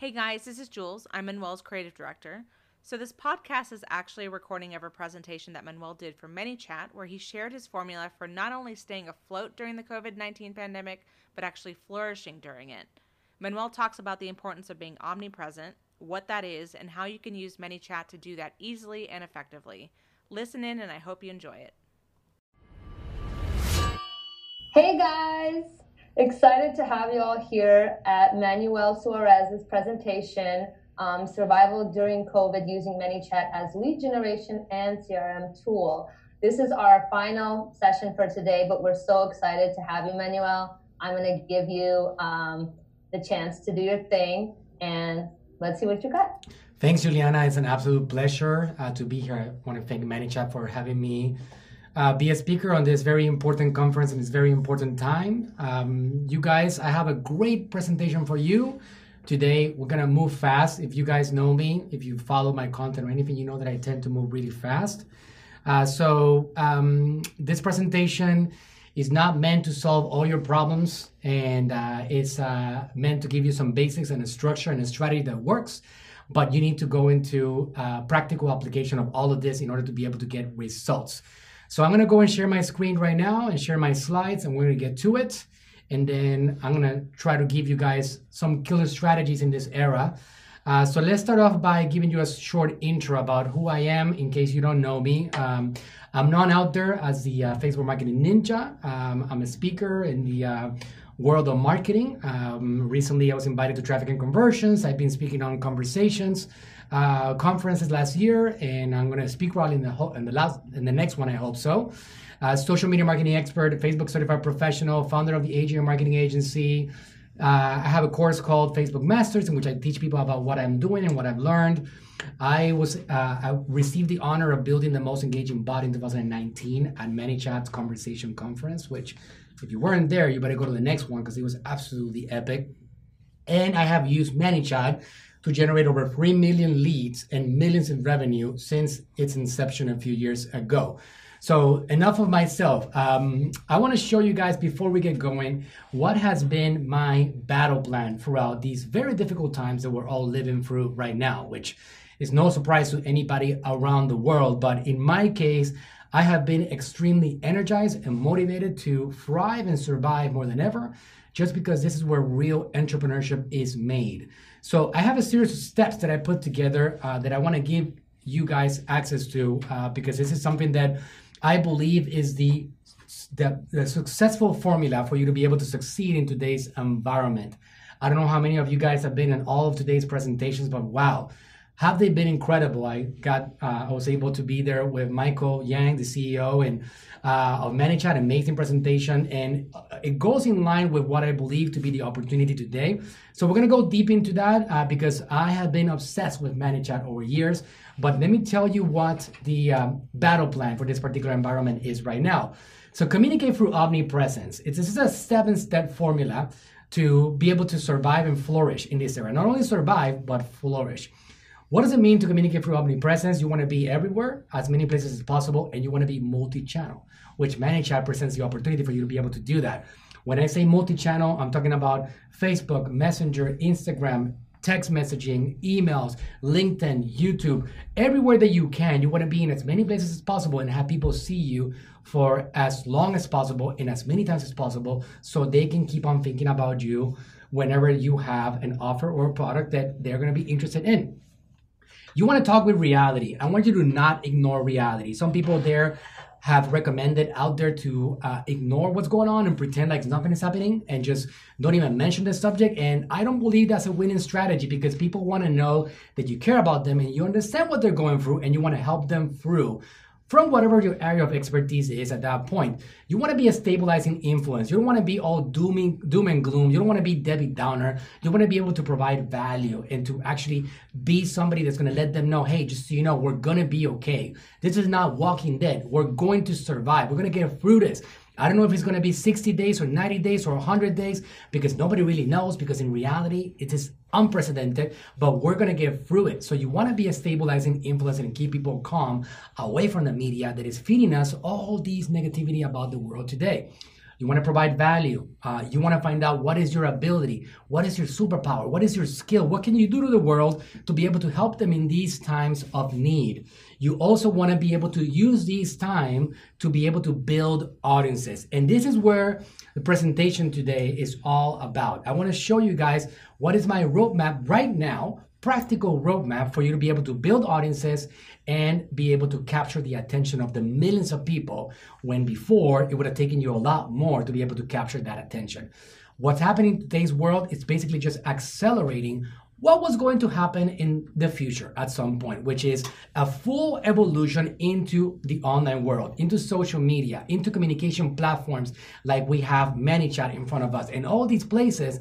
Hey guys, this is Jules. I'm Manuel's creative director. So, this podcast is actually a recording of a presentation that Manuel did for ManyChat, where he shared his formula for not only staying afloat during the COVID 19 pandemic, but actually flourishing during it. Manuel talks about the importance of being omnipresent, what that is, and how you can use ManyChat to do that easily and effectively. Listen in, and I hope you enjoy it. Hey guys! Excited to have you all here at Manuel Suarez's presentation um, survival during COVID using ManyChat as lead generation and CRM tool. This is our final session for today, but we're so excited to have you, Manuel. I'm going to give you um, the chance to do your thing, and let's see what you got. Thanks, Juliana. It's an absolute pleasure uh, to be here. I want to thank ManyChat for having me uh, be a speaker on this very important conference and this very important time. Um, you guys, I have a great presentation for you. Today, we're gonna move fast. If you guys know me, if you follow my content or anything, you know that I tend to move really fast. Uh, so um, this presentation is not meant to solve all your problems, and uh, it's uh, meant to give you some basics and a structure and a strategy that works. But you need to go into uh, practical application of all of this in order to be able to get results. So I'm gonna go and share my screen right now and share my slides, and we're gonna get to it and then I'm gonna try to give you guys some killer strategies in this era. Uh, so let's start off by giving you a short intro about who I am in case you don't know me. Um, I'm known out there as the uh, Facebook Marketing Ninja. Um, I'm a speaker in the uh, world of marketing. Um, recently, I was invited to Traffic and Conversions. I've been speaking on conversations uh, conferences last year, and I'm going to speak probably in the ho- in the last in the next one. I hope so uh, social media marketing expert, Facebook certified professional, founder of the AGM marketing agency. Uh, I have a course called Facebook Masters in which I teach people about what I'm doing and what I've learned. I was uh, I received the honor of building the most engaging bot in 2019 at ManyChat's Conversation Conference, which if you weren't there, you better go to the next one because it was absolutely epic. And I have used ManyChat to generate over 3 million leads and millions in revenue since its inception a few years ago. So enough of myself. Um, I want to show you guys before we get going what has been my battle plan throughout these very difficult times that we're all living through right now, which is no surprise to anybody around the world. But in my case, I have been extremely energized and motivated to thrive and survive more than ever, just because this is where real entrepreneurship is made. So I have a series of steps that I put together uh, that I want to give you guys access to uh, because this is something that I believe is the, the, the successful formula for you to be able to succeed in today's environment. I don't know how many of you guys have been in all of today's presentations, but wow, have they been incredible? I got, uh, I was able to be there with Mikael Yang, the CEO, and uh, of ManyChat, amazing presentation, and uh, it goes in line with what I believe to be the opportunity today. So we're gonna go deep into that uh, because I have been obsessed with ManyChat over years. But let me tell you what the um, battle plan for this particular environment is right now. So communicate through omnipresence. It's, this is a seven-step formula to be able to survive and flourish in this era. Not only survive, but flourish. What does it mean to communicate through omnipresence? You want to be everywhere, as many places as possible, and you want to be multi-channel, which ManyChat presents the opportunity for you to be able to do that. When I say multi-channel, I'm talking about Facebook, Messenger, Instagram, text messaging, emails, LinkedIn, YouTube, everywhere that you can. You want to be in as many places as possible and have people see you for as long as possible and as many times as possible so they can keep on thinking about you whenever you have an offer or a product that they're going to be interested in. You want to talk with reality. I want you to not ignore reality. Some people there have recommended out there to uh, ignore what's going on and pretend like nothing is happening and just don't even mention the subject. And I don't believe that's a winning strategy because people want to know that you care about them and you understand what they're going through and you want to help them through from whatever your area of expertise is at that point. You want to be a stabilizing influence. You don't want to be all dooming, doom and gloom. You don't want to be Debbie Downer. You want to be able to provide value and to actually be somebody that's going to let them know, hey, just so you know, we're going to be okay. This is not Walking Dead. We're going to survive. We're going to get through this. I don't know if it's going to be 60 days or 90 days or 100 days because nobody really knows because in reality it is unprecedented, but we're going to get through it. So you want to be a stabilizing influence and keep people calm away from the media that is feeding us all these negativity about the world today. You want to provide value. Uh, you want to find out what is your ability, what is your superpower, what is your skill, what can you do to the world to be able to help them in these times of need. You also want to be able to use these time to be able to build audiences. And this is where the presentation today is all about. I want to show you guys what is my roadmap right now practical roadmap for you to be able to build audiences and be able to capture the attention of the millions of people when before it would have taken you a lot more to be able to capture that attention. What's happening in today's world is basically just accelerating what was going to happen in the future at some point, which is a full evolution into the online world, into social media, into communication platforms like we have ManyChat in front of us, and all these places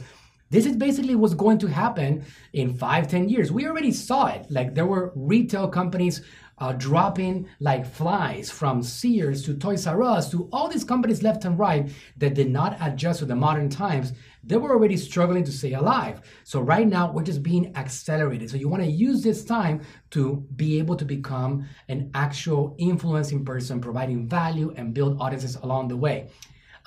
this is basically what's going to happen in five, ten years. We already saw it. Like there were retail companies uh, dropping like flies from Sears to Toys R Us to all these companies left and right that did not adjust to the modern times. They were already struggling to stay alive. So right now we're just being accelerated. So you want to use this time to be able to become an actual influencing person, providing value and build audiences along the way.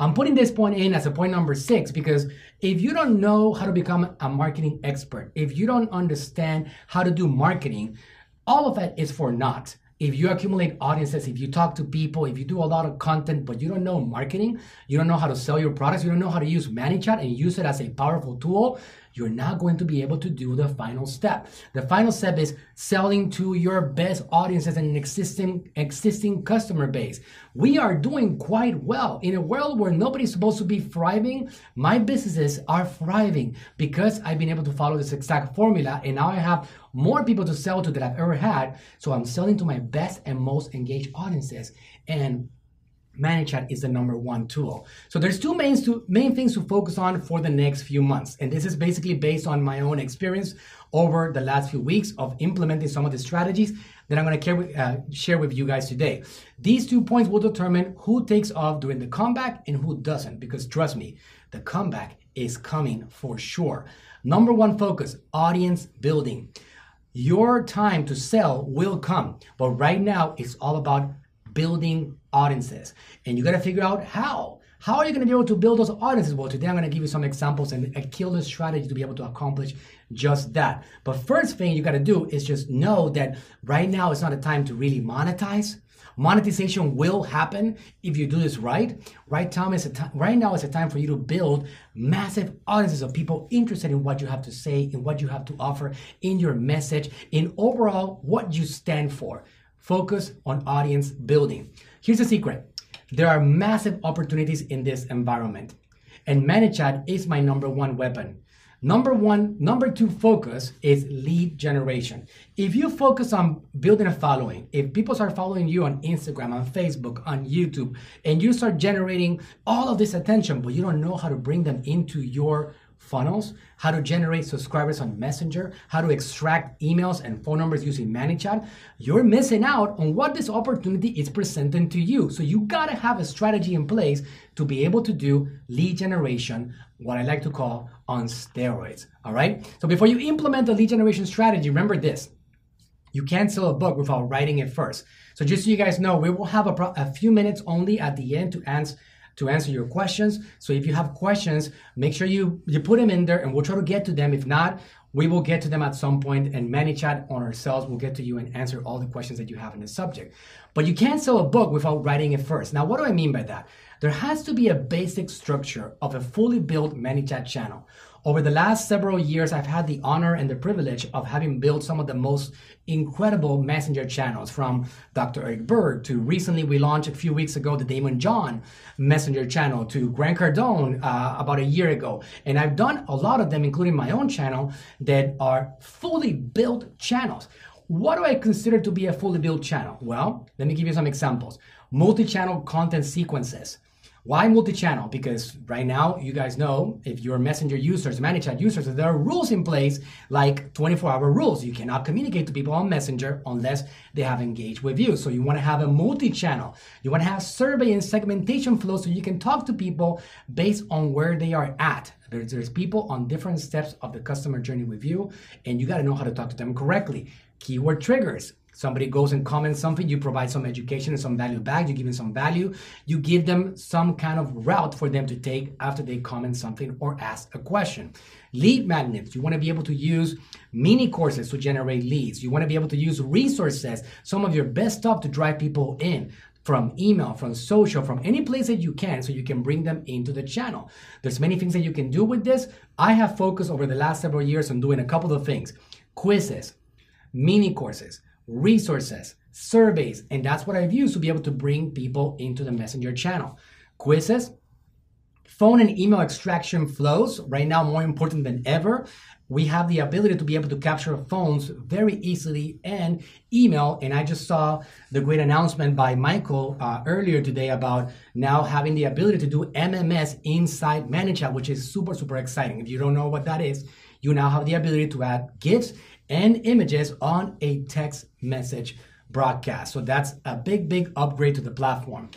I'm putting this point in as a point number six because if you don't know how to become a marketing expert, if you don't understand how to do marketing, all of that is for naught. If you accumulate audiences, if you talk to people, if you do a lot of content, but you don't know marketing, you don't know how to sell your products, you don't know how to use ManyChat and use it as a powerful tool, you're not going to be able to do the final step. The final step is selling to your best audiences and an existing existing customer base. We are doing quite well in a world where nobody's supposed to be thriving. My businesses are thriving because I've been able to follow this exact formula and now I have more people to sell to than I've ever had. So I'm selling to my best and most engaged audiences. And ManyChat is the number one tool. So there's two main, two main things to focus on for the next few months. And this is basically based on my own experience over the last few weeks of implementing some of the strategies that I'm going to uh, share with you guys today. These two points will determine who takes off during the comeback and who doesn't. Because trust me, the comeback is coming for sure. Number one focus, audience building. Your time to sell will come, but right now it's all about building audiences. And you got to figure out how. How are you going to be able to build those audiences? Well, today I'm going to give you some examples and a killer strategy to be able to accomplish just that. But first thing you got to do is just know that right now it's not a time to really monetize. Monetization will happen if you do this right. Right time is a time. Right now is a time for you to build massive audiences of people interested in what you have to say, in what you have to offer, in your message, in overall what you stand for. Focus on audience building. Here's the secret. There are massive opportunities in this environment. And ManyChat is my number one weapon. Number one, number two focus is lead generation. If you focus on building a following, if people start following you on Instagram, on Facebook, on YouTube, and you start generating all of this attention, but you don't know how to bring them into your funnels, how to generate subscribers on Messenger, how to extract emails and phone numbers using ManyChat, you're missing out on what this opportunity is presenting to you. So you gotta have a strategy in place to be able to do lead generation, what I like to call on steroids. All right. So before you implement the lead generation strategy, remember this. You can't sell a book without writing it first. So just so you guys know, we will have a, pro- a few minutes only at the end to answer to answer your questions. So if you have questions, make sure you, you put them in there and we'll try to get to them. If not, we will get to them at some point and ManyChat on ourselves will get to you and answer all the questions that you have in the subject. But you can't sell a book without writing it first. Now, what do I mean by that? There has to be a basic structure of a fully built ManyChat channel. Over the last several years, I've had the honor and the privilege of having built some of the most incredible messenger channels from Dr. Eric Berg to recently we launched a few weeks ago the Daymond John messenger channel to Grant Cardone uh, about a year ago. And I've done a lot of them, including my own channel, that are fully built channels. What do I consider to be a fully built channel? Well, let me give you some examples. Multi-channel content sequences why multi-channel? Because right now, you guys know, if you're messenger users, ManyChat users, there are rules in place like 24-hour rules. You cannot communicate to people on Messenger unless they have engaged with you. So you want to have a multi-channel. You want to have survey and segmentation flow so you can talk to people based on where they are at There's, there's people on different steps of the customer journey with you, and you got to know how to talk to them correctly. Keyword triggers. Somebody goes and comments something, you provide some education and some value back, you give them some value, you give them some kind of route for them to take after they comment something or ask a question. Lead magnets, you want to be able to use mini courses to generate leads. You want to be able to use resources, some of your best stuff to drive people in from email, from social, from any place that you can, so you can bring them into the channel. There's many things that you can do with this. I have focused over the last several years on doing a couple of things quizzes, mini courses, resources, surveys, and that's what I've used to be able to bring people into the Messenger channel. Quizzes, phone and email extraction flows, right now more important than ever we have the ability to be able to capture phones very easily and email. And I just saw the great announcement by Michael uh, earlier today about now having the ability to do MMS inside ManyChat, which is super, super exciting. If you don't know what that is, you now have the ability to add GIFs and images on a text message broadcast. So that's a big, big upgrade to the platform.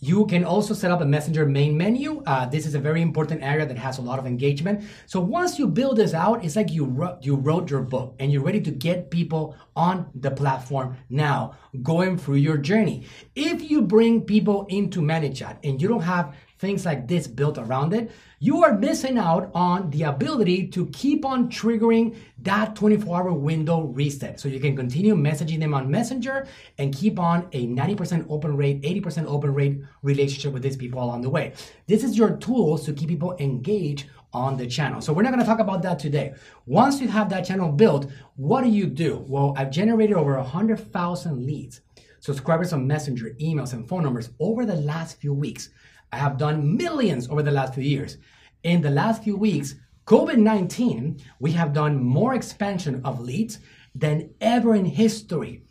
You can also set up a Messenger main menu. Uh, this is a very important area that has a lot of engagement. So once you build this out, it's like you wrote, you wrote your book and you're ready to get people on the platform now, going through your journey. If you bring people into ManyChat and you don't have things like this built around it, you are missing out on the ability to keep on triggering that 24 hour window reset. So you can continue messaging them on Messenger and keep on a 90% open rate, 80% open rate relationship with these people along the way. This is your tools to keep people engaged on the channel. So we're not going to talk about that today. Once you have that channel built, what do you do? Well, I've generated over 100,000 leads, subscribers on Messenger, emails, and phone numbers over the last few weeks. I have done millions over the last few years. In the last few weeks, COVID 19, we have done more expansion of leads than ever in history.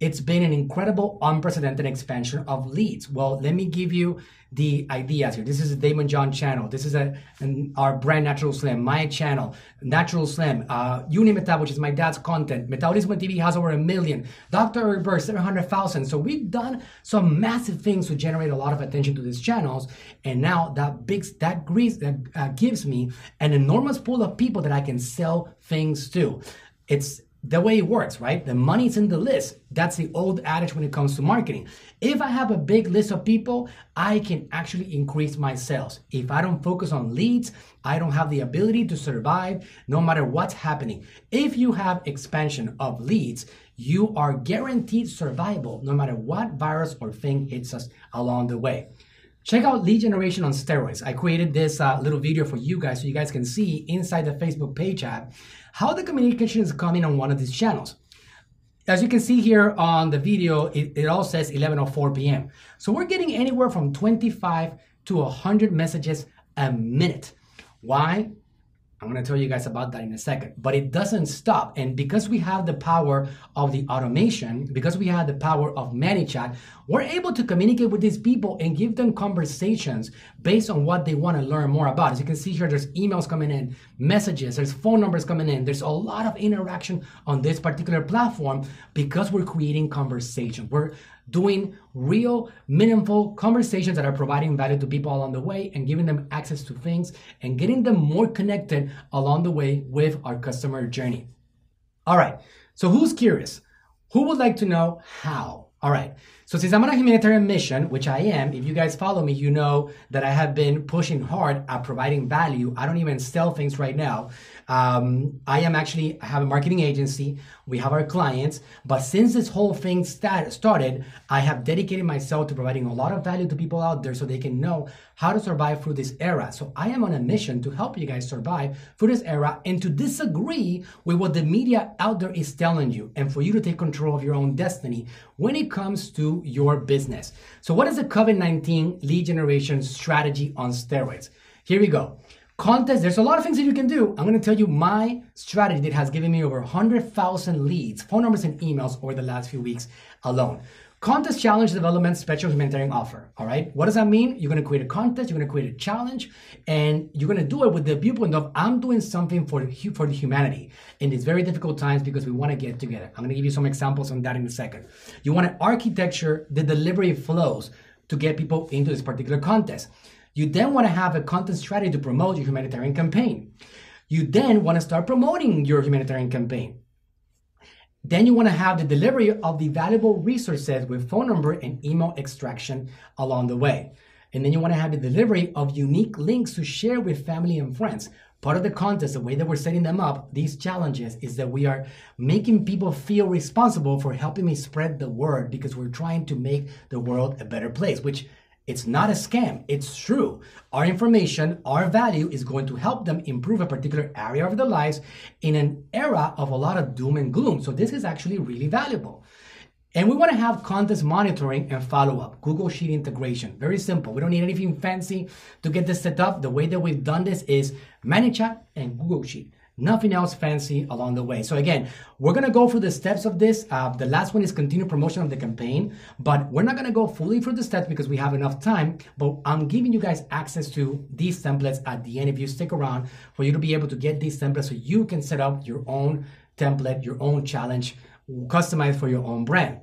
It's been an incredible, unprecedented expansion of leads. Well, let me give you the ideas here. This is a Daymond John channel. This is a an, our brand Natural Slim, my channel, Natural Slim, uh, Unimetab, which is my dad's content. Metabolism TV has over a million. Dr. Eric 700,000. So we've done some massive things to generate a lot of attention to these channels. And now that big, that, grease, that uh, gives me an enormous pool of people that I can sell things to. It's the way it works, right? The money's in the list. That's the old adage when it comes to marketing. If I have a big list of people, I can actually increase my sales. If I don't focus on leads, I don't have the ability to survive no matter what's happening. If you have expansion of leads, you are guaranteed survival no matter what virus or thing hits us along the way. Check out lead generation on steroids. I created this uh, little video for you guys so you guys can see inside the Facebook page app how the communication is coming on one of these channels. As you can see here on the video, it, it all says 11.04 p.m. So we're getting anywhere from 25 to 100 messages a minute. Why? I'm going to tell you guys about that in a second. But it doesn't stop. And because we have the power of the automation, because we have the power of ManyChat, we're able to communicate with these people and give them conversations based on what they want to learn more about. As you can see here, there's emails coming in, messages, there's phone numbers coming in. There's a lot of interaction on this particular platform because we're creating conversation. We're doing real, meaningful conversations that are providing value to people along the way and giving them access to things and getting them more connected along the way with our customer journey. All right, so who's curious? Who would like to know how? All right. So since I'm on a humanitarian mission, which I am, if you guys follow me, you know that I have been pushing hard at providing value. I don't even sell things right now. Um, I am actually I have a marketing agency. We have our clients, but since this whole thing start, started, I have dedicated myself to providing a lot of value to people out there so they can know how to survive through this era. So I am on a mission to help you guys survive through this era and to disagree with what the media out there is telling you, and for you to take control of your own destiny when it comes to your business. So, what is the COVID 19 lead generation strategy on steroids? Here we go contest. There's a lot of things that you can do. I'm going to tell you my strategy that has given me over 100,000 leads, phone numbers, and emails over the last few weeks alone. Contest challenge development special humanitarian offer. All right. What does that mean? You're going to create a contest, you're going to create a challenge, and you're going to do it with the viewpoint of I'm doing something for, for the humanity in these very difficult times because we want to get together. I'm going to give you some examples on that in a second. You want to architecture the delivery flows to get people into this particular contest. You then want to have a content strategy to promote your humanitarian campaign. You then want to start promoting your humanitarian campaign. Then you want to have the delivery of the valuable resources with phone number and email extraction along the way. And then you want to have the delivery of unique links to share with family and friends. Part of the contest, the way that we're setting them up, these challenges, is that we are making people feel responsible for helping me spread the word because we're trying to make the world a better place, which it's not a scam. It's true. Our information, our value is going to help them improve a particular area of their lives in an era of a lot of doom and gloom. So this is actually really valuable. And we want to have contest monitoring and follow up. Google Sheet integration. Very simple. We don't need anything fancy to get this set up. The way that we've done this is ManyChat and Google Sheet. Nothing else fancy along the way. So again, we're gonna go through the steps of this. Uh, the last one is continue promotion of the campaign, but we're not gonna go fully through the steps because we have enough time. But I'm giving you guys access to these templates at the end if you stick around for you to be able to get these templates so you can set up your own template, your own challenge, customized for your own brand.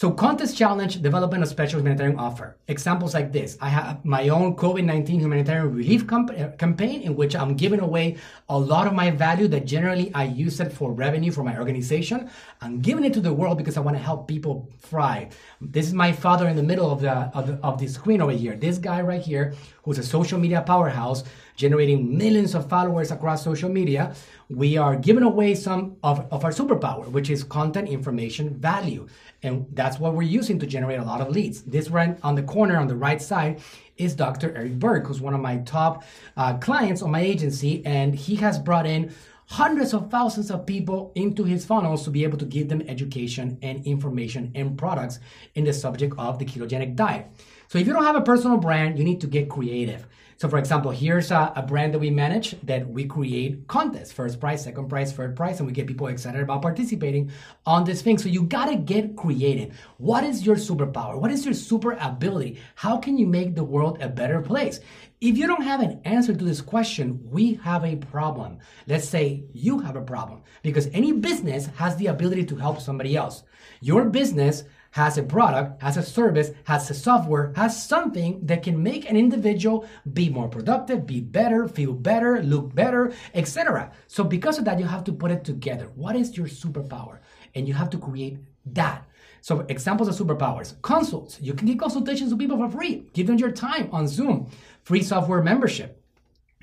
So contest challenge, development of special humanitarian offer. Examples like this. I have my own COVID-19 humanitarian relief comp- uh, campaign in which I'm giving away a lot of my value that generally I use it for revenue for my organization. I'm giving it to the world because I want to help people thrive. This is my father in the middle of the, of the, of the screen over here. This guy right here, who's a social media powerhouse, generating millions of followers across social media. We are giving away some of, of our superpower, which is content, information, value. And that's what we're using to generate a lot of leads. This right on the corner on the right side is Dr. Eric Berg, who's one of my top uh, clients on my agency. And he has brought in hundreds of thousands of people into his funnels to be able to give them education and information and products in the subject of the ketogenic diet. So if you don't have a personal brand, you need to get creative. So for example, here's a, a, brand that we manage that we create contests, first prize, second prize, third prize, and we get people excited about participating on this thing. So you gotta get creative. What is your superpower? What is your super ability? How can you make the world a better place? If you don't have an answer to this question, we have a problem. Let's say you have a problem because any business has the ability to help somebody else. Your business has a product, has a service, has a software, has something that can make an individual be more productive, be better, feel better, look better, etc. So because of that, you have to put it together. What is your superpower? And you have to create that. So examples of superpowers, consults. You can give consultations to people for free. Give them your time on Zoom. Free software membership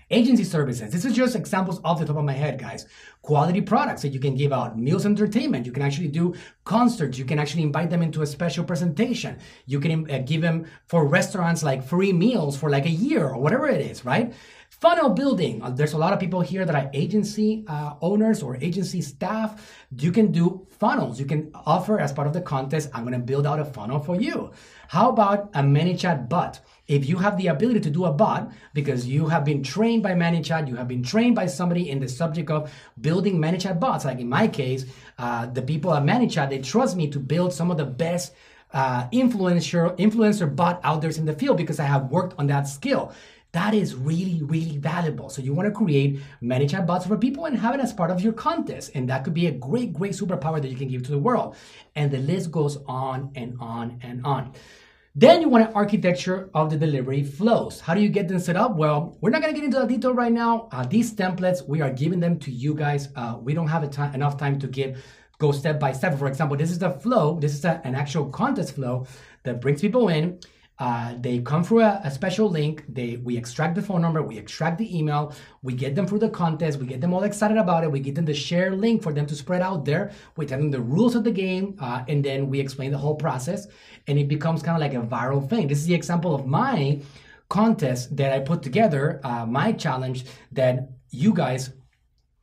Agency services. This is just examples off the top of my head, guys. Quality products that you can give out. Meals entertainment. You can actually do concerts. You can actually invite them into a special presentation. You can uh, give them for restaurants like free meals for like a year or whatever it is, right? Funnel building. Uh, there's a lot of people here that are agency uh, owners or agency staff. You can do funnels. You can offer as part of the contest, I'm going to build out a funnel for you. How about a ManyChat bot? If you have the ability to do a bot because you have been trained by ManyChat, you have been trained by somebody in the subject of building ManyChat bots, like in my case, uh, the people at ManyChat, they trust me to build some of the best uh, influencer influencer bot out there in the field because I have worked on that skill. That is really, really valuable. So you want to create ManyChat bots for people and have it as part of your contest. And that could be a great, great superpower that you can give to the world. And the list goes on and on and on. Then you want an architecture of the delivery flows. How do you get them set up? Well, we're not gonna get into the detail right now. Uh, these templates, we are giving them to you guys. Uh, we don't have time, enough time to give go step by step. For example, this is the flow. This is a, an actual contest flow that brings people in. Uh, they come through a, a, special link. They we extract the phone number, we extract the email, we get them through the contest, we get them all excited about it. We get them the share link for them to spread out there. We tell them the rules of the game, uh, and then we explain the whole process, and it becomes kind of like a viral thing. This is the example of my contest that I put together, uh, my challenge that you guys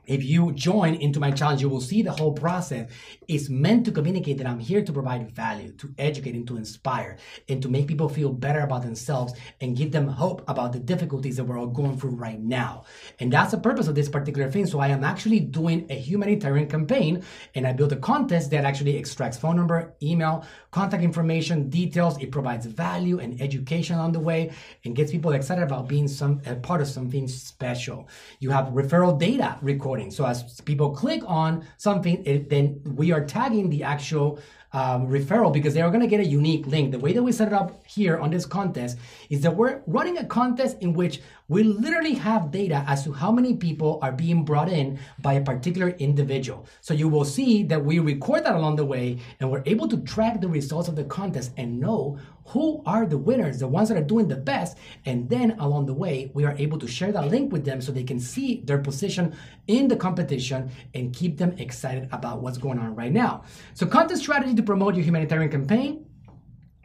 if you join into my challenge, you will see the whole process is meant to communicate that I'm here to provide value, to educate and to inspire, and to make people feel better about themselves and give them hope about the difficulties that we're all going through right now. And that's the purpose of this particular thing. So I am actually doing a humanitarian campaign and I built a contest that actually extracts phone number, email, contact information, details. It provides value and education on the way and gets people excited about being some part of something special. You have referral data recorded So as people click on something, it, then we are tagging the actual um, referral because they are going to get a unique link. The way that we set it up here on this contest is that we're running a contest in which we literally have data as to how many people are being brought in by a particular individual. So you will see that we record that along the way and we're able to track the results of the contest and know who are the winners, the ones that are doing the best. And then along the way, we are able to share that link with them so they can see their position in the competition and keep them excited about what's going on right now. So, content strategy to promote your humanitarian campaign.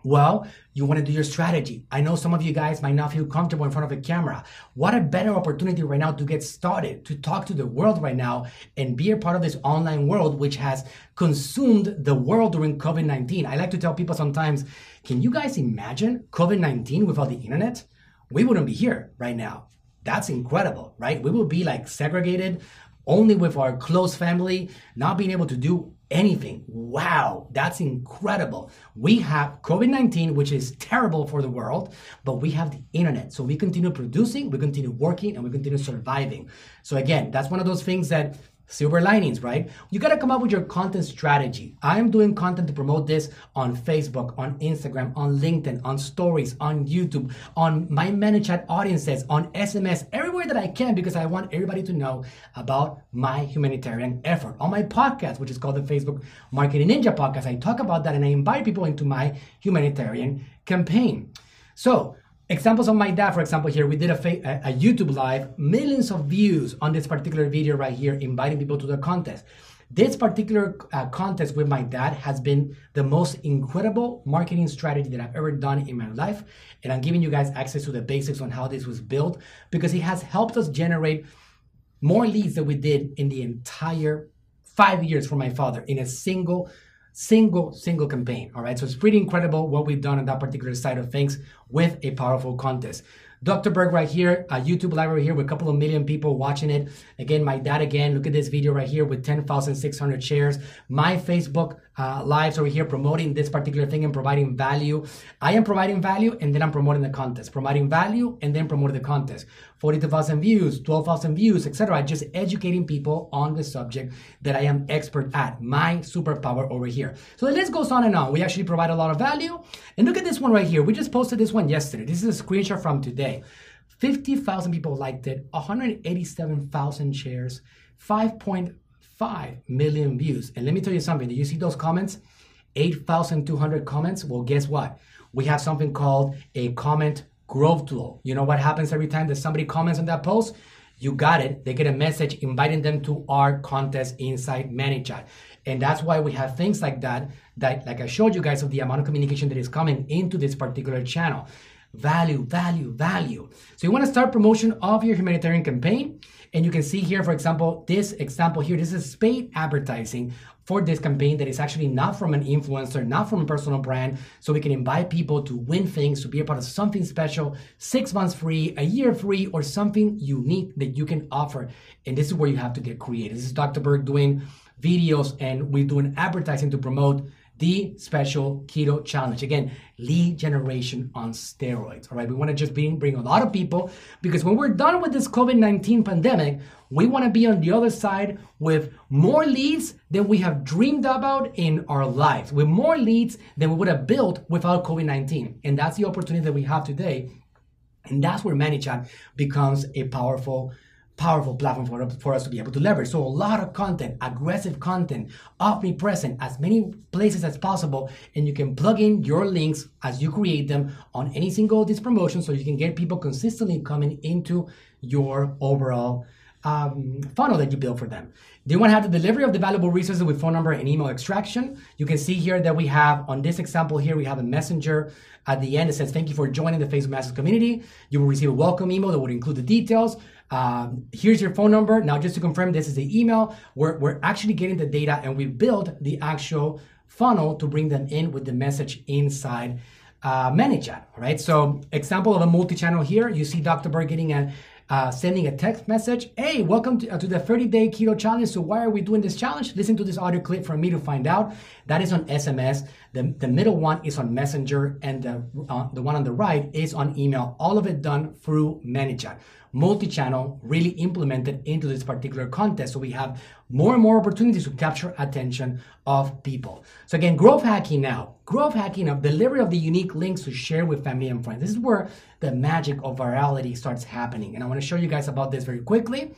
Well, you want to do your strategy. I know some of you guys might not feel comfortable in front of a camera. What a better opportunity right now to get started, to talk to the world right now and be a part of this online world, which has consumed the world during COVID 19. I like to tell people sometimes, can you guys imagine COVID 19 without the internet? We wouldn't be here right now. That's incredible, right? We would be like segregated only with our close family, not being able to do anything. Wow, that's incredible. We have COVID 19, which is terrible for the world, but we have the internet. So we continue producing, we continue working, and we continue surviving. So, again, that's one of those things that silver linings, right? You got to come up with your content strategy. I am doing content to promote this on Facebook, on Instagram, on LinkedIn, on stories, on YouTube, on my ManyChat audiences, on SMS, everywhere that I can because I want everybody to know about my humanitarian effort. On my podcast, which is called the Facebook Marketing Ninja Podcast, I talk about that and I invite people into my humanitarian campaign. So, Examples of my dad, for example, here we did a, a, YouTube live, millions of views on this particular video right here, inviting people to the contest. This particular uh, contest with my dad has been the most incredible marketing strategy that I've ever done in my life. And I'm giving you guys access to the basics on how this was built because it has helped us generate more leads than we did in the entire five years for my father in a single single single campaign all right so it's pretty incredible what we've done on that particular side of things with a powerful contest Dr. Berg right here, a YouTube live right here with a couple of million people watching it. Again, my dad again, look at this video right here with 10,600 shares. My Facebook uh, lives over here promoting this particular thing and providing value. I am providing value and then I'm promoting the contest. Providing value and then promoting the contest. 42,000 views, 12,000 views, etc. Just educating people on the subject that I am expert at. My superpower over here. So the list goes on and on. We actually provide a lot of value. And look at this one right here. We just posted this one yesterday. This is a screenshot from today. 50,000 people liked it, 187,000 shares, 5.5 million views. And let me tell you something. Did you see those comments? 8,200 comments. Well, guess what? We have something called a comment growth tool. You know what happens every time that somebody comments on that post? You got it. They get a message inviting them to our contest inside ManyChat. And that's why we have things like that, that like I showed you guys of the amount of communication that is coming into this particular channel. Value, value, value. So you want to start promotion of your humanitarian campaign. And you can see here, for example, this example here, this is paid advertising for this campaign that is actually not from an influencer, not from a personal brand. So we can invite people to win things, to be a part of something special, six months free, a year free, or something unique that you can offer. And this is where you have to get creative. This is Dr. Berg doing videos and we're doing advertising to promote the special keto challenge. Again, lead generation on steroids. All right, we want to just bring, bring a lot of people because when we're done with this COVID 19 pandemic, we want to be on the other side with more leads than we have dreamed about in our lives, with more leads than we would have built without COVID 19. And that's the opportunity that we have today. And that's where ManyChat becomes a powerful powerful platform for, for us to be able to leverage. So a lot of content, aggressive content, omnipresent, as many places as possible, and you can plug in your links as you create them on any single of these promotions so you can get people consistently coming into your overall um, funnel that you build for them. They want to have the delivery of the valuable resources with phone number and email extraction. You can see here that we have, on this example here, we have a messenger at the end that says, thank you for joining the Facebook Masters community. You will receive a welcome email that would include the details. Um, here's your phone number. Now, just to confirm, this is the email. We're, we're actually getting the data and we build the actual funnel to bring them in with the message inside uh, ManyChat. All right. So, example of a multi-channel here. You see Dr. Berg getting a uh, sending a text message. Hey, welcome to, uh, to the 30 day keto challenge. So, why are we doing this challenge? Listen to this audio clip from me to find out. That is on SMS. The, the middle one is on Messenger, and the, uh, the one on the right is on email. All of it done through ManyChat. multi-channel really implemented into this particular contest. So we have more and more opportunities to capture attention of people. So again, growth hacking now, growth hacking of delivery of the unique links to share with family and friends. This is where the magic of virality starts happening. And I want to show you guys about this very quickly.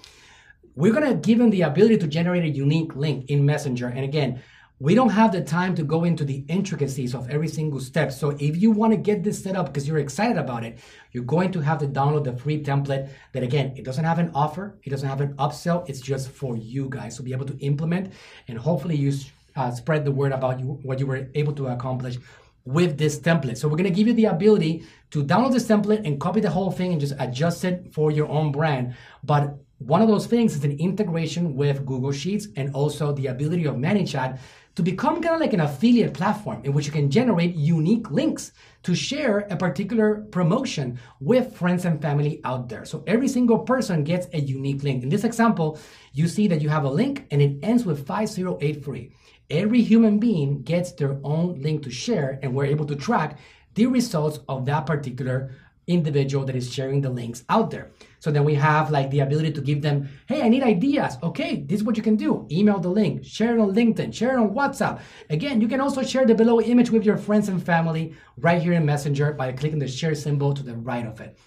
We're going to give them the ability to generate a unique link in Messenger. And again, we don't have the time to go into the intricacies of every single step. So if you want to get this set up because you're excited about it, you're going to have to download the free template that again, it doesn't have an offer, it doesn't have an upsell, it's just for you guys to be able to implement and hopefully you uh, spread the word about you what you were able to accomplish with this template. So we're going to give you the ability to download this template and copy the whole thing and just adjust it for your own brand. But one of those things is an integration with Google Sheets and also the ability of ManyChat to become kind of like an affiliate platform in which you can generate unique links to share a particular promotion with friends and family out there. So every single person gets a unique link. In this example, you see that you have a link and it ends with 5083. Every human being gets their own link to share, and we're able to track the results of that particular individual that is sharing the links out there. So then we have like the ability to give them, hey, I need ideas. Okay, this is what you can do. Email the link, share it on LinkedIn, share it on WhatsApp. Again, you can also share the below image with your friends and family right here in Messenger by clicking the share symbol to the right of it.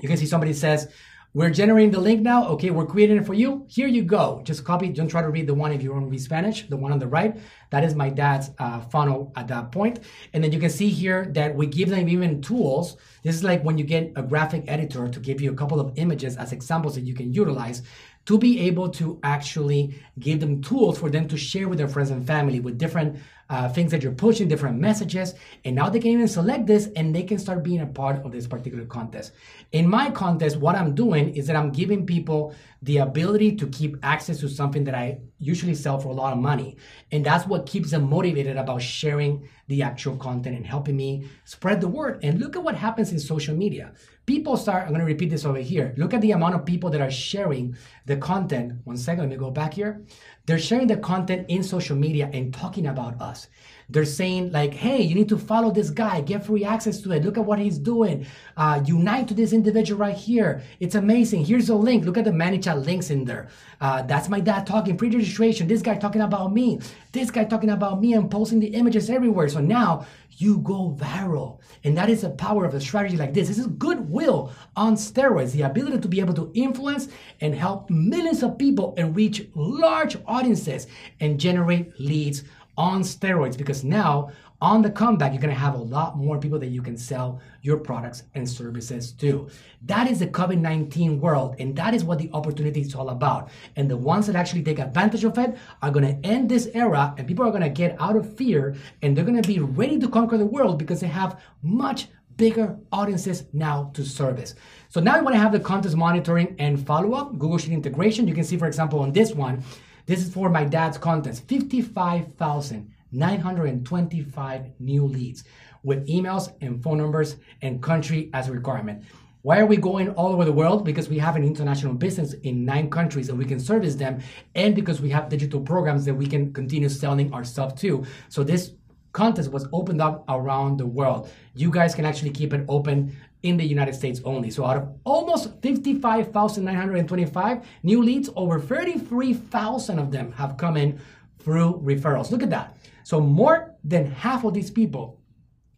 You can see somebody says, we're generating the link now. Okay, we're creating it for you. Here you go. Just copy. Don't try to read the one if you to read Spanish. The one on the right. That is my dad's uh, funnel at that point. And then you can see here that we give them even tools. This is like when you get a graphic editor to give you a couple of images as examples that you can utilize to be able to actually give them tools for them to share with their friends and family with different uh, things that you're pushing, different messages. And now they can even select this and they can start being a part of this particular contest. In my contest, what I'm doing is that I'm giving people the ability to keep access to something that I usually sell for a lot of money. And that's what keeps them motivated about sharing the actual content and helping me spread the word. And look at what happens in social media. People start, I'm to repeat this over here. Look at the amount of people that are sharing the content. One second, let me go back here. They're sharing the content in social media and talking about us. They're saying like, hey, you need to follow this guy, get free access to it. Look at what he's doing. Uh, unite to this individual right here. It's amazing. Here's a link. Look at the ManyChat links in there. Uh, that's my dad talking pre-registration. This guy talking about me. This guy talking about me and posting the images everywhere. So now you go viral. And that is the power of a strategy like this. This is goodwill on steroids, the ability to be able to influence and help millions of people and reach large audiences and generate leads on steroids because now on the comeback you're going to have a lot more people that you can sell your products and services to that is the covid-19 world and that is what the opportunity is all about and the ones that actually take advantage of it are going to end this era and people are going to get out of fear and they're going to be ready to conquer the world because they have much bigger audiences now to service. So now you want to have the contest monitoring and follow up, Google Sheet integration. You can see, for example, on this one, this is for my dad's contest 55,925 new leads with emails and phone numbers and country as a requirement. Why are we going all over the world? Because we have an international business in nine countries and we can service them, and because we have digital programs that we can continue selling our stuff to. So this contest was opened up around the world. You guys can actually keep it open in the United States only. So out of almost 55,925 new leads, over 33,000 of them have come in through referrals. Look at that. So more than half of these people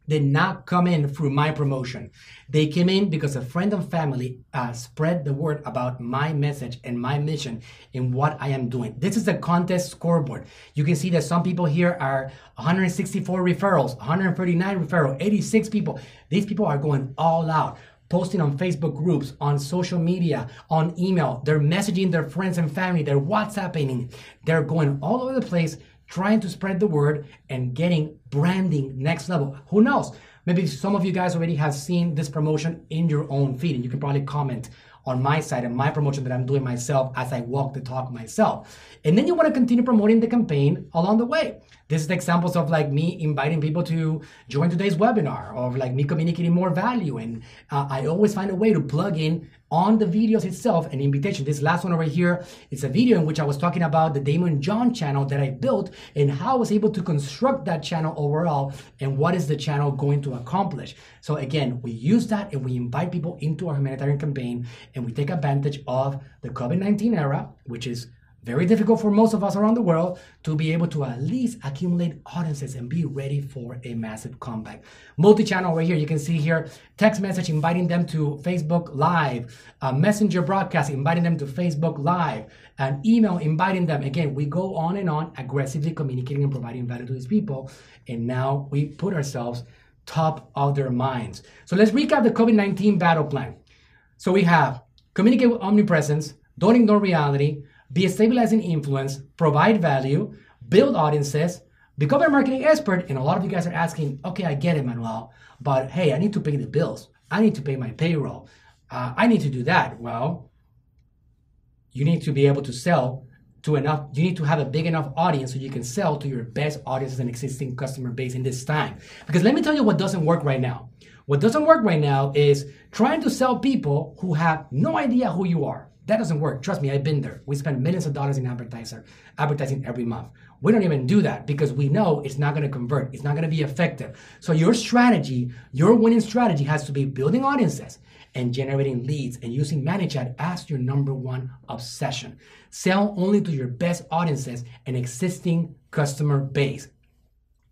did not come in through my promotion. They came in because a friend and family uh, spread the word about my message and my mission and what I am doing. This is the contest scoreboard. You can see that some people here are 164 referrals, 139 referrals, 86 people. These people are going all out posting on Facebook groups, on social media, on email. They're messaging their friends and family. They're WhatsApping. They're going all over the place trying to spread the word and getting branding next level. Who knows? Maybe some of you guys already have seen this promotion in your own feed, and you can probably comment on my side and my promotion that I'm doing myself as I walk the talk myself. And then you want to continue promoting the campaign along the way. This is the examples of like me inviting people to join today's webinar or like me communicating more value. And uh, I always find a way to plug in on the videos itself an invitation. This last one over here is a video in which I was talking about the Daymond John channel that I built and how I was able to construct that channel overall and what is the channel going to accomplish. So again, we use that and we invite people into our humanitarian campaign and we take advantage of the COVID-19 era, which is very difficult for most of us around the world to be able to at least accumulate audiences and be ready for a massive comeback. Multi-channel right here, you can see here, text message inviting them to Facebook Live, a messenger broadcast inviting them to Facebook Live, an email inviting them. Again, we go on and on aggressively communicating and providing value to these people. And now we put ourselves top of their minds. So let's recap the COVID-19 battle plan. So we have communicate with omnipresence, don't ignore reality, be a stabilizing influence, provide value, build audiences, become a marketing expert. And a lot of you guys are asking, okay, I get it, Manuel, but hey, I need to pay the bills. I need to pay my payroll. Uh, I need to do that. Well, you need to be able to sell to enough. You need to have a big enough audience so you can sell to your best audiences and existing customer base in this time. Because let me tell you what doesn't work right now. What doesn't work right now is trying to sell people who have no idea who you are. That doesn't work. Trust me, I've been there. We spend millions of dollars in advertiser, advertising every month. We don't even do that because we know it's not going to convert. It's not going to be effective. So your strategy, your winning strategy has to be building audiences and generating leads and using ManyChat as your number one obsession. Sell only to your best audiences and existing customer base.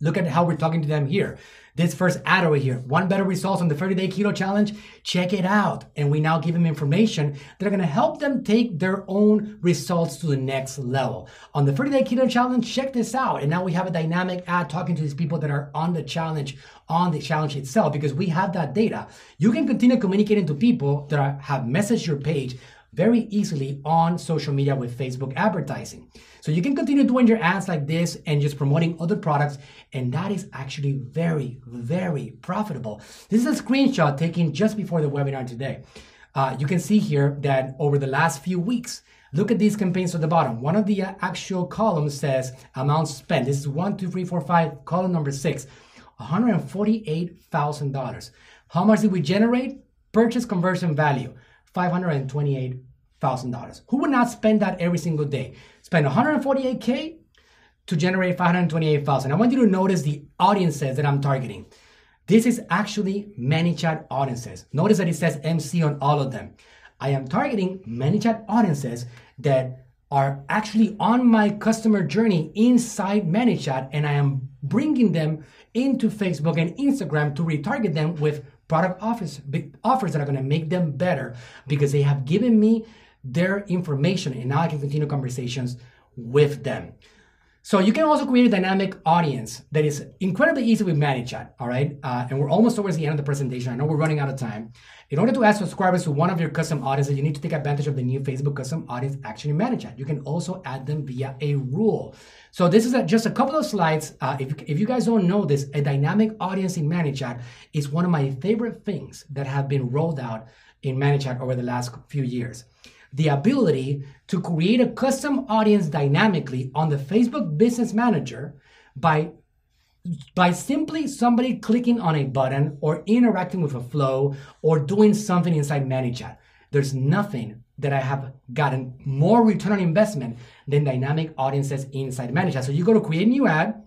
Look at how we're talking to them here. This first ad over here, one better results on the 30 day keto challenge. Check it out. And we now give them information that are going to help them take their own results to the next level. On the 30 day keto challenge, check this out. And now we have a dynamic ad talking to these people that are on the challenge, on the challenge itself, because we have that data. You can continue communicating to people that are, have messaged your page very easily on social media with Facebook advertising. So you can continue doing your ads like this and just promoting other products. And that is actually very, very profitable. This is a screenshot taken just before the webinar today. Uh, you can see here that over the last few weeks, look at these campaigns at the bottom. One of the uh, actual columns says amount spent. This is one, two, three, four, five, column number six, $148,000. How much did we generate? Purchase conversion value. $528,000. Who would not spend that every single day? Spend 148K to generate 528,000. I want you to notice the audiences that I'm targeting. This is actually ManyChat audiences. Notice that it says MC on all of them. I am targeting ManyChat audiences that are actually on my customer journey inside ManyChat, and I am bringing them into Facebook and Instagram to retarget them with product offers, offers that are going to make them better because they have given me their information and now I can continue conversations with them. So you can also create a dynamic audience that is incredibly easy with ManyChat, all right? Uh, and we're almost towards the end of the presentation. I know we're running out of time. In order to add subscribers to one of your custom audiences, you need to take advantage of the new Facebook custom audience action in ManyChat. You can also add them via a rule. So this is a, just a couple of slides. Uh, if, if you guys don't know this, a dynamic audience in ManyChat is one of my favorite things that have been rolled out in ManyChat over the last few years the ability to create a custom audience dynamically on the Facebook Business Manager by by simply somebody clicking on a button or interacting with a flow or doing something inside ManyChat. There's nothing that I have gotten more return on investment than dynamic audiences inside ManyChat. So you go to create a new ad,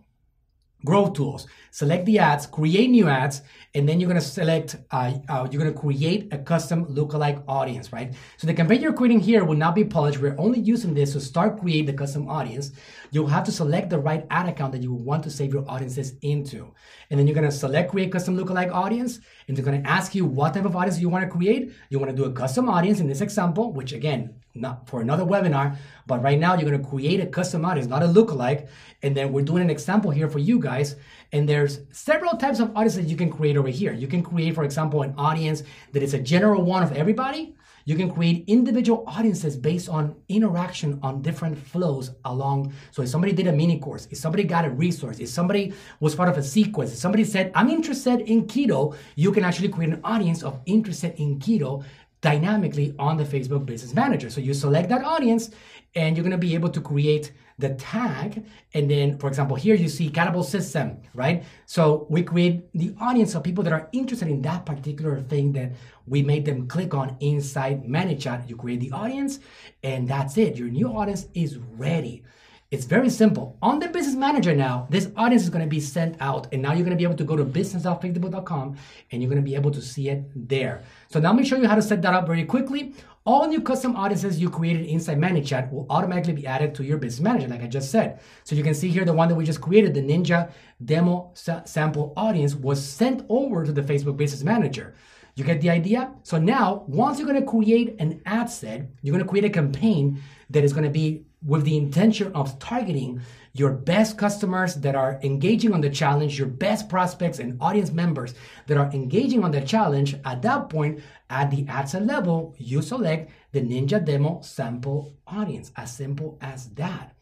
growth tools, select the ads, create new ads, and then you're gonna select, uh, uh, you're gonna create a custom lookalike audience, right? So the campaign you're creating here will not be polished. We're only using this to start create the custom audience. You'll have to select the right ad account that you want to save your audiences into. And then you're gonna select create custom lookalike audience, and they're gonna ask you what type of audience you wanna create. You wanna do a custom audience in this example, which again, not for another webinar, but right now you're gonna create a custom audience, not a lookalike. And then we're doing an example here for you guys. And there's several types of audiences you can create over here. You can create, for example, an audience that is a general one of everybody. You can create individual audiences based on interaction on different flows along. So if somebody did a mini course, if somebody got a resource, if somebody was part of a sequence, if somebody said, I'm interested in keto, you can actually create an audience of interested in keto dynamically on the Facebook Business Manager. So you select that audience and you're gonna be able to create the tag. And then, for example, here you see Catapult System, right? So we create the audience of people that are interested in that particular thing that we made them click on inside ManyChat. You create the audience and that's it. Your new audience is ready. It's very simple. On the business manager now, this audience is going to be sent out, and now you're going to be able to go to business.facebook.com and you're going to be able to see it there. So now let me show you how to set that up very quickly. All new custom audiences you created inside ManyChat will automatically be added to your business manager, like I just said. So you can see here the one that we just created, the Ninja demo sample audience was sent over to the Facebook Business Manager. You get the idea? So now, once you're going to create an ad set, you're going to create a campaign that is going to be with the intention of targeting your best customers that are engaging on the challenge, your best prospects and audience members that are engaging on the challenge, at that point, at the ad set level, you select the Ninja Demo sample audience. As simple as that.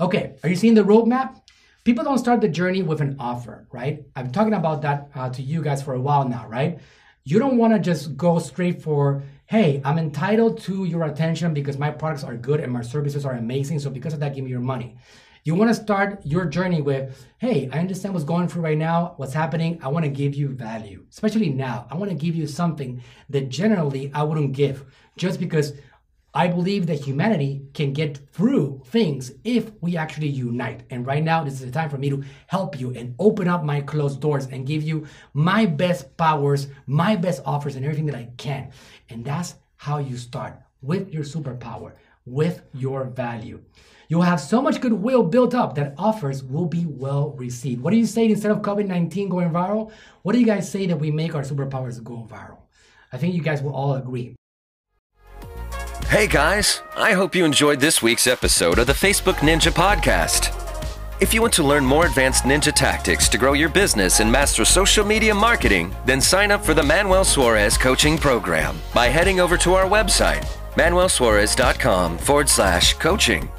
Okay, are you seeing the roadmap? People don't start the journey with an offer, right? I'm talking about that uh, to you guys for a while now, right? You don't want to just go straight for hey, I'm entitled to your attention because my products are good and my services are amazing. So because of that, give me your money. You want to start your journey with, hey, I understand what's going through right now, what's happening. I want to give you value, especially now. I want to give you something that generally I wouldn't give just because I believe that humanity can get through things if we actually unite. And right now, this is the time for me to help you and open up my closed doors and give you my best powers, my best offers, and everything that I can. And that's how you start with your superpower, with your value. You'll have so much goodwill built up that offers will be well received. What do you say instead of COVID 19 going viral? What do you guys say that we make our superpowers go viral? I think you guys will all agree. Hey guys, I hope you enjoyed this week's episode of the Facebook Ninja Podcast. If you want to learn more advanced ninja tactics to grow your business and master social media marketing, then sign up for the Manuel Suarez Coaching Program by heading over to our website, manuelsuarez.com forward slash coaching.